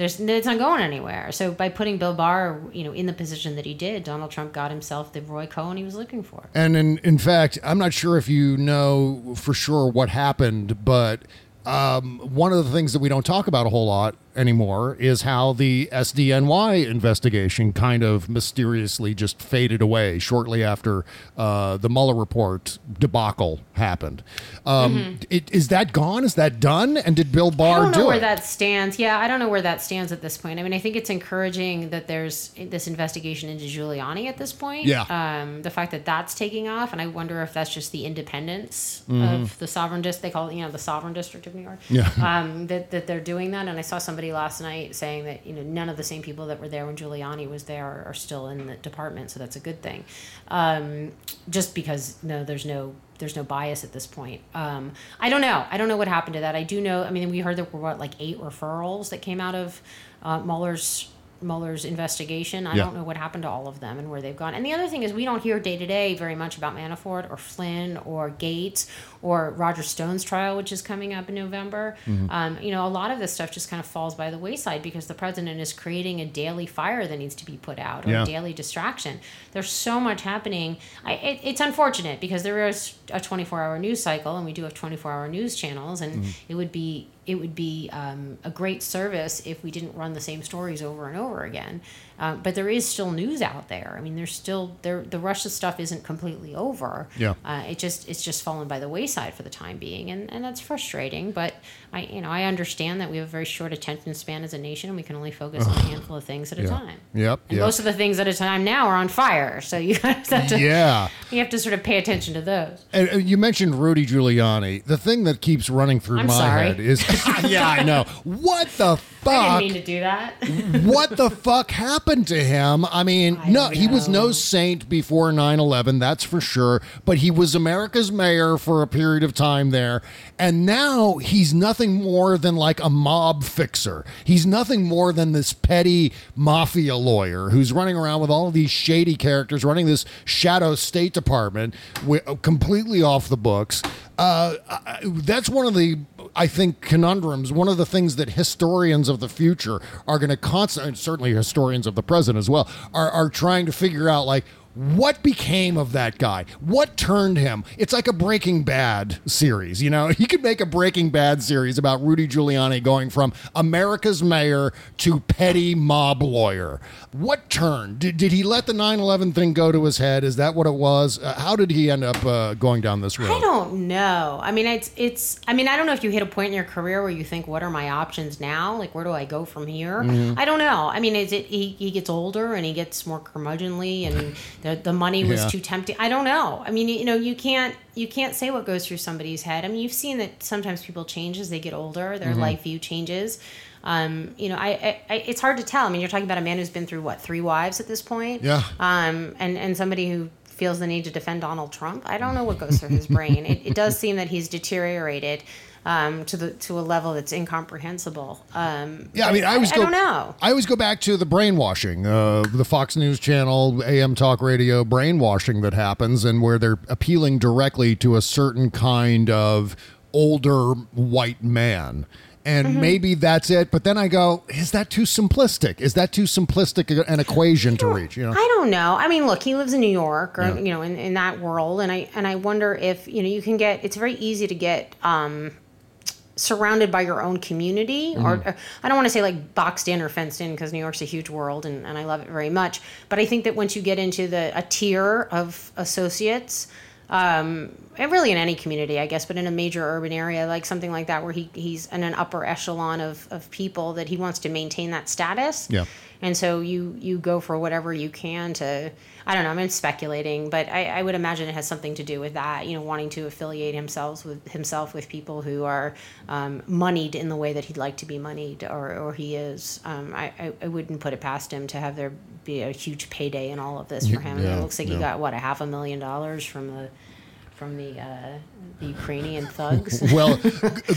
There's, it's not going anywhere. So by putting Bill Barr, you know, in the position that he did, Donald Trump got himself the Roy Cohn he was looking for. And in in fact, I'm not sure if you know for sure what happened, but um, one of the things that we don't talk about a whole lot anymore is how the SDNY investigation kind of mysteriously just faded away shortly after uh, the Mueller report debacle happened. Um, it, is that gone? Is that done? And did Bill Barr Mm-hmm. I don't know do where it? that stands. Yeah, I don't know where that stands at this point. I mean, I think it's encouraging that there's this investigation into Giuliani at this point. Yeah. Um, the fact that that's taking off, and I wonder if that's just the independence Mm-hmm. of the sovereign district. They call it, you know, the sovereign district of New York. Yeah. Um, that that they're doing that, and I saw somebody last night saying that you know none of the same people that were there when Giuliani was there are, are still in the department, so that's a good thing. Um, just because no, there's no there's no bias at this point. Um, I don't know. I don't know what happened to that. I do know. I mean, we heard there were what like eight referrals that came out of uh, Mueller's Mueller's investigation. I Yeah. don't know what happened to all of them and where they've gone. And the other thing is, we don't hear day to day very much about Manafort or Flynn or Gates or Roger Stone's trial, which is coming up in November. Mm-hmm. Um, you know, a lot of this stuff just kind of falls by the wayside because the president is creating a daily fire that needs to be put out or Yeah. a daily distraction. There's so much happening. I, it, it's unfortunate because there is a 24 hour news cycle and we do have 24 hour news channels, and Mm-hmm. it would be it would be um, a great service if we didn't run the same stories over and over again. Um, but there is still news out there. I mean, there's still there. The Russia stuff isn't completely over. Yeah. Uh, it just it's just fallen by the wayside for the time being, and, and that's frustrating. But I you know I understand that we have a very short attention span as a nation, and we can only focus on a handful of things at a time. Yep, And yep. most of the things at a time now are on fire, so you have to Yeah. you have to sort of pay attention to those. And you mentioned Rudy Giuliani. The thing that keeps running through I'm my sorry. head is, yeah, I know. What the I didn't mean to do that. what the fuck happened to him? I mean, I no, he was no saint before 9 11, that's for sure. But he was America's mayor for a period of time there. And now he's nothing more than like a mob fixer. He's nothing more than this petty mafia lawyer who's running around with all of these shady characters, running this shadow State Department completely off the books. Uh, that's one of the, I think, conundrums. One of the things that historians of the future are going to constantly, certainly historians of the present as well, are, are trying to figure out like, what became of that guy? What turned him? It's like a Breaking Bad series, you know? You could make a Breaking Bad series about Rudy Giuliani going from America's mayor to petty mob lawyer. What turned? Did, did he let the 9 11 thing go to his head? Is that what it was? Uh, how did he end up uh, going down this road? I don't know. I mean, it's it's. I mean, I don't know if you hit a point in your career where you think, "What are my options now? Like, where do I go from here?" Mm-hmm. I don't know. I mean, is it he, he gets older and he gets more curmudgeonly and the the money was Yeah. too tempting? I don't know. I mean, you know, you can't you can't say what goes through somebody's head. I mean, you've seen that sometimes people change as they get older. Their Mm-hmm. life view changes. Um, you know, I, I, it's hard to tell. I mean, you're talking about a man who's been through what three wives at this point. Yeah. Um, and and somebody who feels the need to defend Donald Trump. I don't know what goes through his brain. It, it does seem that he's deteriorated um, to the to a level that's incomprehensible. Um, Yeah, I mean, I always I, go. don't know. I always go back to the brainwashing, uh, the Fox News Channel, AM Talk Radio brainwashing that happens, and where they're appealing directly to a certain kind of older white man. And Mm-hmm. maybe that's it, but then I go, is that too simplistic? Is that too simplistic an equation to reach? You know, I don't know. I mean, look, he lives in New York, or Yeah. you know, in, in that world, and I and I wonder if you know you can get. It's very easy to get um, surrounded by your own community, or, or I don't want to say like boxed in or fenced in because New York's a huge world, and, and I love it very much. But I think that once you get into the a tier of associates. Um, and really in any community, I guess, but in a major urban area, like something like that, where he, he's in an upper echelon of, of people that he wants to maintain that status. Yeah. And so you you go for whatever you can to I don't know, I'm speculating, but I, I would imagine it has something to do with that, you know, wanting to affiliate himself with himself with people who are um, moneyed in the way that he'd like to be moneyed or, or he is. Um, I, I, I wouldn't put it past him to have there be a huge payday in all of this for him. yeah, it looks like yeah. he got what, a half a million dollars from the from the uh, the Ukrainian thugs. well, g-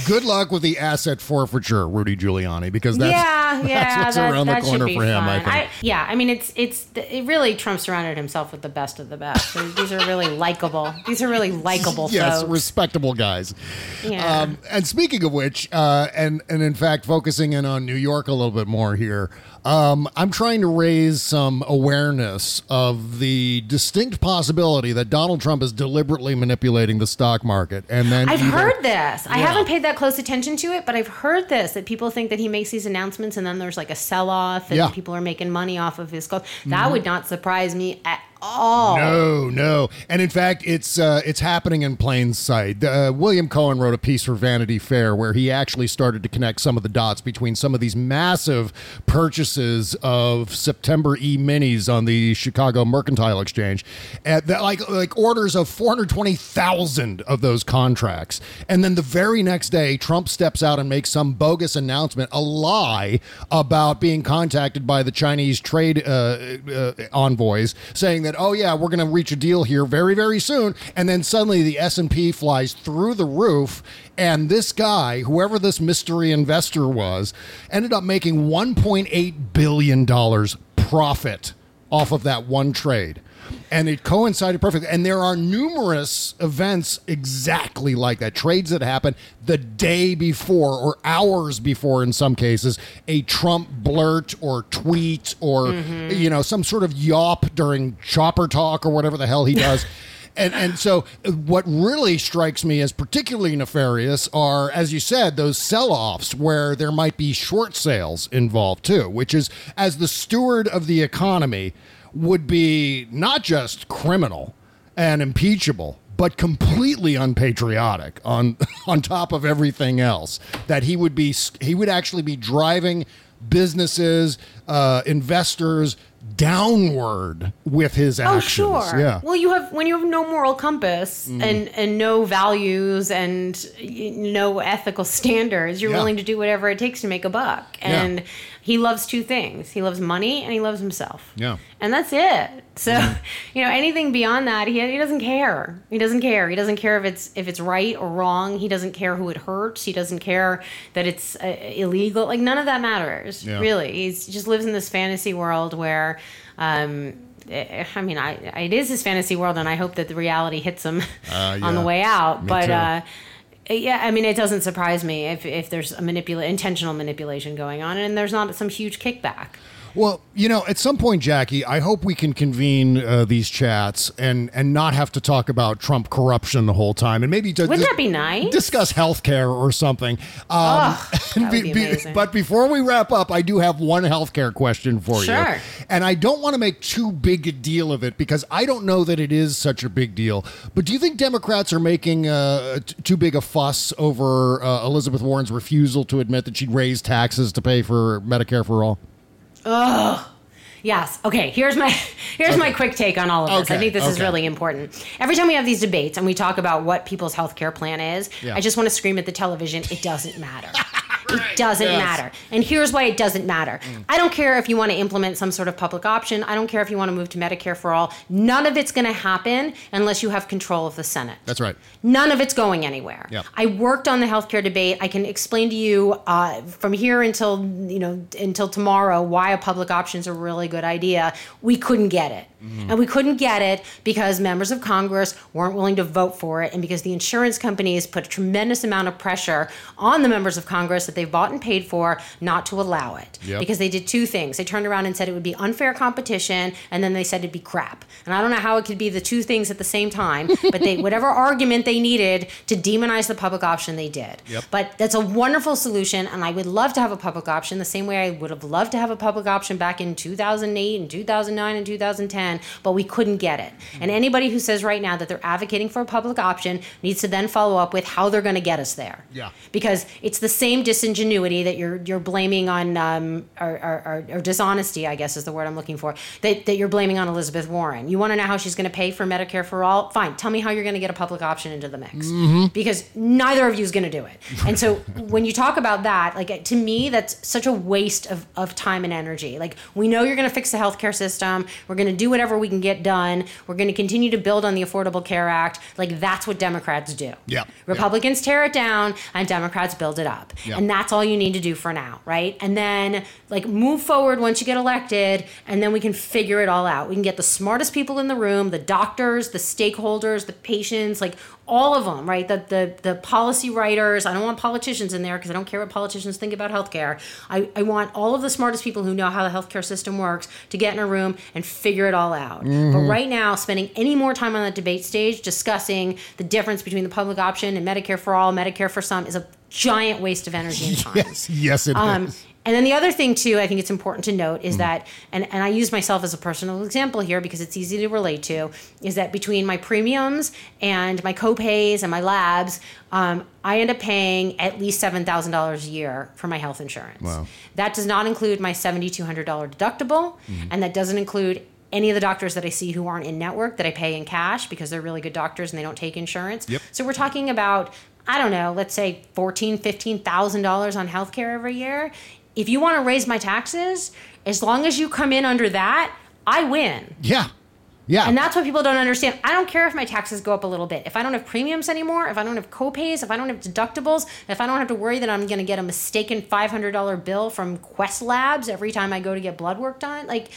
good luck with the asset forfeiture, Rudy Giuliani, because that's yeah, yeah, that's what's that, around that the corner for him. I think. yeah, I mean, it's it's it really Trump surrounded himself with the best of the best. These are really likable. These are really likable yes, folks. respectable guys. Yeah. Um, and speaking of which, uh, and and in fact, focusing in on New York a little bit more here, um, I'm trying to raise some awareness of the distinct possibility that Donald Trump is deliberately manipulating the stock market, and then I've either- heard this. I haven't paid that close attention to it, but I've heard this that people think that he makes these announcements and then there's like a sell off and Yeah. Mm-hmm. people are making money off of his calls. That would not surprise me at all. No, no, and in fact, it's uh, it's happening in plain sight. Uh, William Cohan wrote a piece for Vanity Fair where he actually started to connect some of the dots between some of these massive purchases of September E minis on the Chicago Mercantile Exchange, at that, like like orders of four hundred twenty thousand of those contracts, and then the very next day, Trump steps out and makes some bogus announcement, a lie about being contacted by the Chinese trade uh, uh, envoys, saying that "Oh yeah, we're going to reach a deal here very very soon," and then suddenly the S and P flies through the roof, and this guy, whoever this mystery investor was, ended up making 1.8 billion dollars profit off of that one trade. And it coincided perfectly. And there are numerous events exactly like that. Trades that happen the day before or hours before, in some cases, a Trump blurt or tweet or, mm-hmm. you know, some sort of yawp during chopper talk or whatever the hell he does. And, and so, what really strikes me as particularly nefarious are, as you said, those sell offs where there might be short sales involved too, which is, as the steward of the economy, would be not just criminal and impeachable, but completely unpatriotic on on top of everything else. That he would be he would actually be driving businesses, uh, investors downward with his actions. Oh, sure. Yeah. Well, you have when you have no moral compass Mm. and and no values and no ethical standards, you're Yeah. willing to do whatever it takes to make a buck. Yeah. And he loves two things: he loves money and he loves himself. Yeah. And that's it. So, you know, anything beyond that, he, he doesn't care. He doesn't care. He doesn't care if it's if it's right or wrong. He doesn't care who it hurts. He doesn't care that it's uh, illegal. Like none of that matters. Yeah. Really, he's, he just lives in this fantasy world where. Um, eh, I mean, I, it is his fantasy world, and I hope that the reality hits him on the Uh, way out. Me but uh, yeah, I mean, it doesn't surprise me if, if there's a manipula- intentional manipulation going on, and there's not some huge kickback. Well, you know, at some point, Jacki, I hope we can convene uh, these chats and and not have to talk about Trump corruption the whole time, and maybe to Wouldn't dis- that be nice? discuss healthcare or something. Um, Ugh, that would be amazing. but before we wrap up, I do have one healthcare question for you, Sure. and I don't want to make too big a deal of it because I don't know that it is such a big deal. But do you think Democrats are making uh, t- too big a fuss over uh, Elizabeth Warren's refusal to admit that she'd raise taxes to pay for Medicare for all? Yes. Okay. Here's my here's my quick take on all of this. I think this is really important. Every time we have these debates and we talk about what people's health care plan is, Yeah. I just want to scream at the television. It doesn't matter. It doesn't Yes. matter. And here's why it doesn't matter. I don't care if you want to implement some sort of public option. I don't care if you want to move to Medicare for all. None of it's going to happen unless you have control of the Senate. That's right. None of it's going anywhere. Yep. I worked on the healthcare debate. I can explain to you uh, from here until you know until tomorrow why a public option is a really good idea. We couldn't get it, Mm-hmm. and we couldn't get it because members of Congress weren't willing to vote for it, and because the insurance companies put a tremendous amount of pressure on the members of Congress that they bought and paid for not to allow it. Yep. Because they did two things. They turned around and said it would be unfair competition, and then they said it'd be crap. And I don't know how it could be the two things at the same time, but they whatever argument they needed to demonize the public option, they did. Yep. But that's a wonderful solution, and I would love to have a public option the same way I would have loved to have a public option back in 2008 and 2009 and 2010, but we couldn't get it. And anybody who says right now that they're advocating for a public option needs to then follow up with how they're going to get us there. Yeah. Because it's the same disingenuity that you're you're blaming on um, or, or, or, or dishonesty, I guess is the word I'm looking for. That that you're blaming on Elizabeth Warren. You want to know how she's going to pay for Medicare for all? Fine, tell me how you're going to get a public option into the mix. Because neither of you is going to do it. And so when you talk about that, like to me, that's such a waste of, of time and energy. Like we know you're going to fix the healthcare system. We're going to do whatever we can get done. We're going to continue to build on the Affordable Care Act. Like that's what Democrats do. Yeah. Republicans tear it down and Democrats build it up. Yeah. And that's all you need to do for now, right? And then like move forward once you get elected and then we can figure it all out. We can get the smartest people in the room, the doctors, the stakeholders, the patients, like all of them, right? The the the policy writers. I don't want politicians in there because I don't care what politicians think about healthcare. I, I want all of the smartest people who know how the healthcare system works to get in a room and figure it all out. But mm-hmm. right now, spending any more time on the debate stage discussing the difference between the public option and Medicare for all, Medicare for some is a giant waste of energy and time. Yes, yes, it um, is. And then the other thing too, I think it's important to note Mm. is that, and, and I use myself as a personal example here because it's easy to relate to, is that between my premiums and my copays and my labs, um, I end up paying at least seven thousand dollars a year for my health insurance. Wow. That does not include my seventy two hundred dollar deductible, Mm-hmm. and that doesn't include any of the doctors that I see who aren't in network that I pay in cash because they're really good doctors and they don't take insurance. Yep. So we're talking about I don't know, let's say fourteen, fifteen thousand dollars on healthcare every year. If you want to raise my taxes, as long as you come in under that, I win. yeah. Yeah. And that's what people don't understand. I don't care if my taxes go up a little bit. If I don't have premiums anymore, if I don't have copays, if I don't have deductibles, if I don't have to worry that I'm going to get a mistaken $500 bill from Quest Labs every time I go to get blood work done, like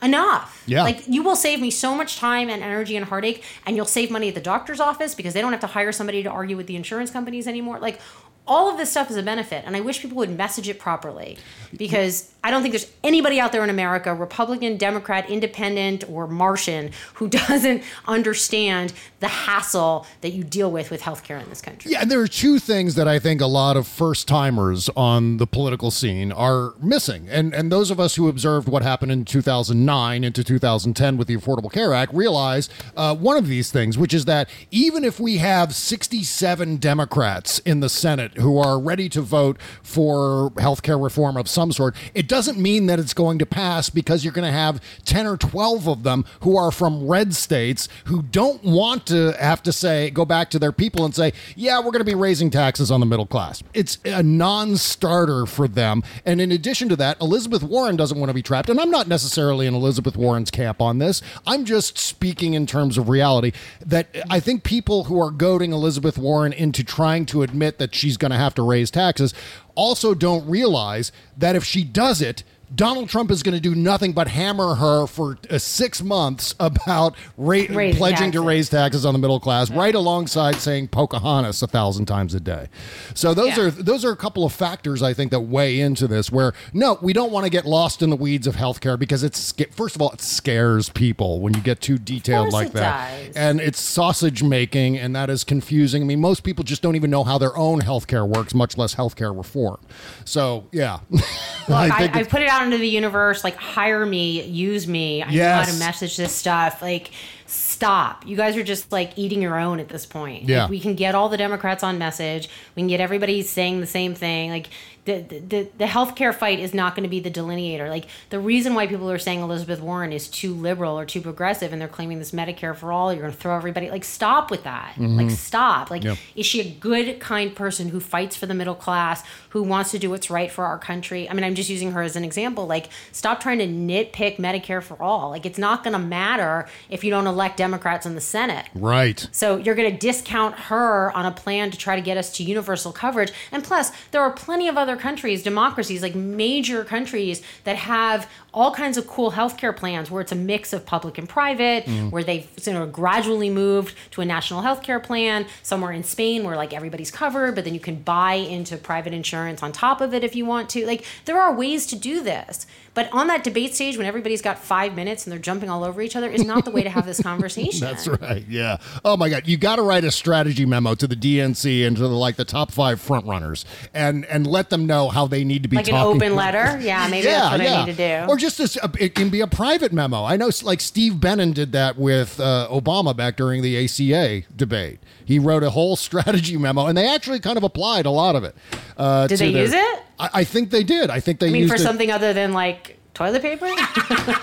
enough. Yeah. Like you will save me so much time and energy and heartache and you'll save money at the doctor's office because they don't have to hire somebody to argue with the insurance companies anymore. Like all of this stuff is a benefit and I wish people would message it properly because I don't think there's anybody out there in America, Republican, Democrat, Independent, or Martian, who doesn't understand the hassle that you deal with with healthcare in this country. Yeah, and there are two things that I think a lot of first timers on the political scene are missing. And and those of us who observed what happened in 2009 into 2010 with the Affordable Care Act realize uh, one of these things, which is that even if we have 67 Democrats in the Senate who are ready to vote for health care reform of some sort, it doesn't mean that it's going to pass because you're going to have 10 or 12 of them who are from red states who don't want to have to say, go back to their people and say, yeah, we're going to be raising taxes on the middle class. It's a non starter for them. And in addition to that, Elizabeth Warren doesn't want to be trapped. And I'm not necessarily in Elizabeth Warren's camp on this. I'm just speaking in terms of reality that I think people who are goading Elizabeth Warren into trying to admit that she's going to have to raise taxes. Also don't realize that if she does it, Donald Trump is going to do nothing but hammer her for uh, six months about ra- pledging to raise taxes on the middle class, right alongside saying Pocahontas a thousand times a day. So those Yeah. are those are a couple of factors I think that weigh into this. Where no, we don't want to get lost in the weeds of healthcare because it's first of all it scares people when you get too detailed like that, does. and it's sausage making, and that is confusing. I mean, most people just don't even know how their own healthcare works, much less healthcare reform. So yeah, Look, I, think I, put it out into the universe. Like, hire me, use me. I know how to message this stuff. Like, stop. You guys are just like eating your own at this point. Yeah. Like, we can get all the Democrats on message. We can get everybody saying the same thing. Like, the the, the, healthcare fight is not going to be the delineator. Like, the reason why people are saying Elizabeth Warren is too liberal or too progressive, and they're claiming this Medicare for all, you're going to throw everybody. Like, stop with that. Like, mm-hmm. stop. Like, is she a good, kind person who fights for the middle class, who wants to do what's right for our country? I mean, I'm just using her as an example. Like, stop trying to nitpick Medicare for all. Like, it's not going to matter if you don't elect Democrats in the Senate. right. So you're going to discount her on a plan to try to get us to universal coverage. And plus, there are plenty of other countries, democracies, like major countries that have all kinds of cool healthcare plans where it's a mix of public and private, mm. where they've you know, gradually moved to a national healthcare plan. Somewhere in Spain where like everybody's covered, but then you can buy into private insurance on top of it if you want to. Like there are ways to do this. But on that debate stage, when everybody's got five minutes and they're jumping all over each other, is not the way to have this conversation. That's right. Yeah. Oh my God. You got to write a strategy memo to the DNC and to the, like the top five front runners, and and let them know how they need to be like an open letter. Yeah, maybe that's what I need to do. Or just as it can be a private memo. I know, like Steve Bannon did that with uh, Obama back during the ACA debate. He wrote a whole strategy memo, and they actually kind of applied a lot of it. Uh, Did to they their- use it? I, I think they did. I think they I mean, for it. something other than like toilet paper?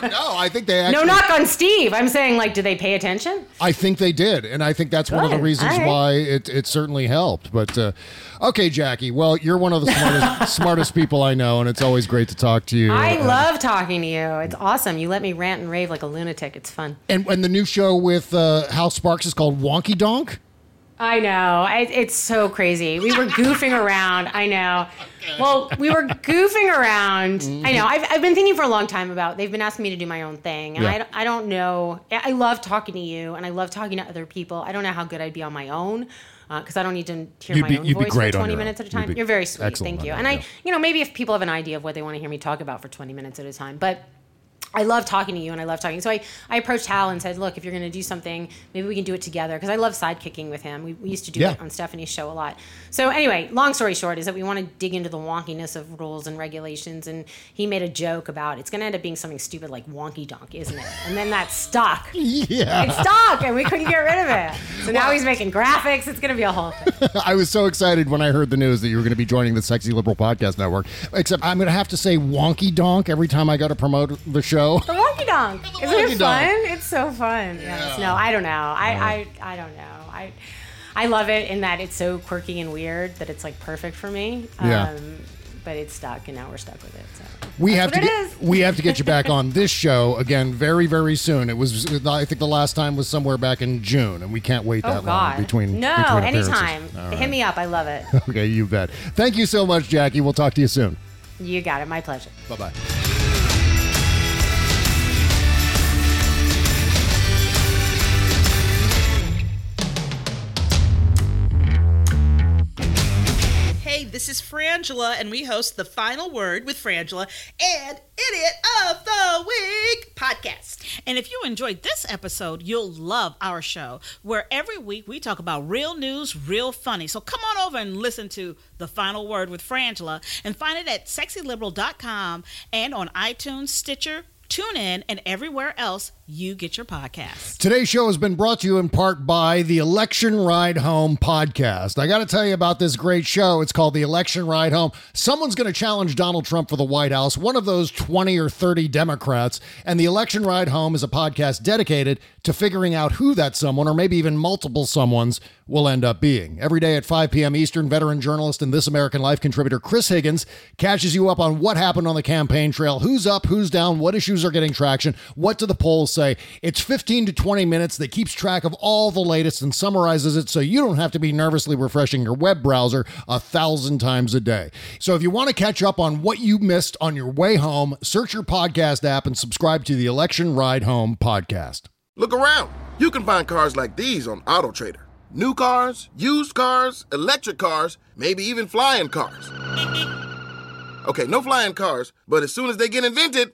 No, I think they actually. no knock on Steve. I'm saying like, do they pay attention? I think they did, and I think that's one of the reasons right. why it, it certainly helped. But uh, okay, Jacki. Well, you're one of the smartest smartest people I know, and it's always great to talk to you. I Uh, love talking to you. It's awesome. You let me rant and rave like a lunatic. It's fun. and and the new show with uh, Hal Sparks is called Wonky Donk. I know. I, it's so crazy. We were goofing around. I know. Well, we were goofing around. I know. I've, I've been thinking for a long time about. They've been asking me to do my own thing, and Yeah. I, don't- I don't know. I love talking to you, and I love talking to other people. I don't know how good I'd be on my own. Uh, because I don't need to hear You'd my be- own voice for 20 your own. minutes at a time. be You're very sweet. Thank you. that, And I, yeah. you know, maybe if people have an idea of what they want to hear me talk about for 20 minutes at a time, but I love talking to you and I love talking. So I, I approached Hal and said, look, if you're going to do something, maybe we can do it together. Because I love sidekicking with him. We, we used to do Yeah. it on Stephanie's show a lot. So anyway, long story short is that we want to dig into the wonkiness of rules and regulations. And he made a joke about it's going to end up being something stupid like wonky donk, isn't it? And then that stuck. Yeah, It stuck and we couldn't get rid of it. So now he's making graphics. It's going to be a whole thing. I was so excited when I heard the news that you were going to be joining the Sexy Liberal Podcast Network. Except I'm going to have to say Wonky Donk every time I go to promote the show. The wonky donk. Isn't it donk. fun? It's so fun. Yes. No, I don't know. I, I, I don't know. I, I love it in that it's so quirky and weird that it's like perfect for me. Yeah. Um, but it's stuck, and now we're stuck with it. So We have to get we have to get you back on this show again very very soon. It was I think the last time was somewhere back in June, and we can't wait oh that long God, between no, between anytime. All Hit me up. I love it. Okay, you bet. Thank you so much, Jacki. We'll talk to you soon. you got it. My pleasure. Bye bye. This is Frangela, and we host The Final Word with Frangela and Idiot of the Week podcast. And if you enjoyed this episode, you'll love our show, where every week we talk about real news, real funny. So come on over and listen to The Final Word with Frangela and find it at sexyliberal.com and on iTunes, Stitcher, TuneIn, and everywhere else you get your podcasts. Today's show has been brought to you in part by the Election Ride Home podcast. I got to tell you about this great show. It's called the Election Ride Home. Someone's going to challenge Donald Trump for the White House, one of those 20 or 30 Democrats. And the Election Ride Home is a podcast dedicated to figuring out who that someone, or maybe even multiple someones, will end up being. Every day at 5 p.m. Eastern, veteran journalist and This American Life contributor Chris Higgins catches you up on what happened on the campaign trail, who's up, who's down, what issues are getting traction, what do the polls say. It's 15 to 20 minutes that keeps track of all the latest and summarizes it so you don't have to be nervously refreshing your web browser a thousand times a day. So if you want to catch up on what you missed on your way home, search your podcast app and subscribe to the Election Ride Home podcast. Look around. You can find cars like these on AutoTrader. New cars, used cars, electric cars, maybe even flying cars. Okay, no flying cars, but as soon as they get invented,